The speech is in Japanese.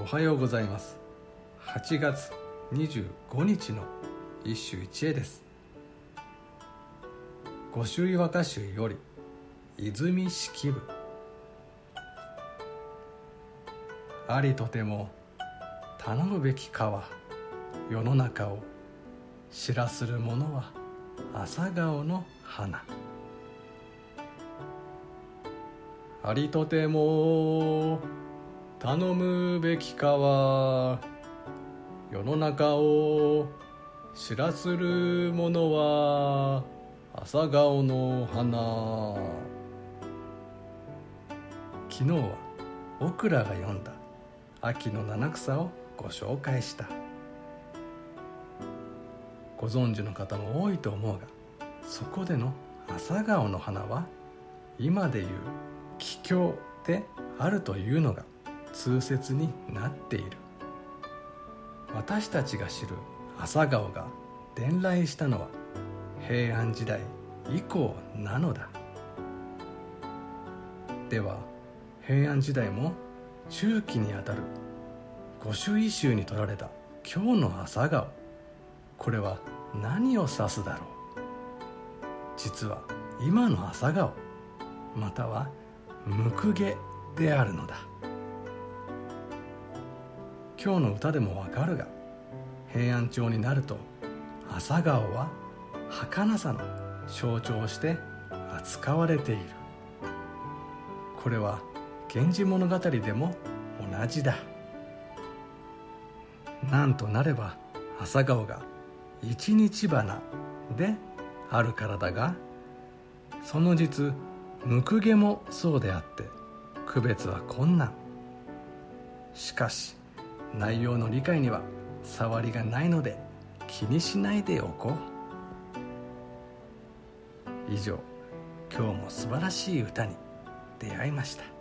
おはようございます。8月25日の一首一会です。御朱意和歌集より泉式部ありとても頼むべきかは世の中を知らする者は朝顔の花。ありとても頼むべきかは世の中を知らする者は朝顔の花。昨日はオクラが読んだ。秋の七草をご紹介した。ご存知の方も多いと思うがそこでの朝顔の花は今でいう桔梗であるというのが通説になっている。私たちが知る朝顔が伝来したのは平安時代以降なのだ。では平安時代も中期にあたる御朱意集に取られた今日の朝顔これは何を指すだろう？実は今の朝顔またはむげであるのだ。今日の歌でもわかるが平安朝になると朝顔は儚さの象徴して扱われている。これは「源氏物語」でも同じだ。なんとなれば朝顔が一日花であるからだがその実むくげもそうであって区別は困難。しかし内容の理解には触りがないので気にしないでおこう。以上今日も素晴らしい歌に出会いました。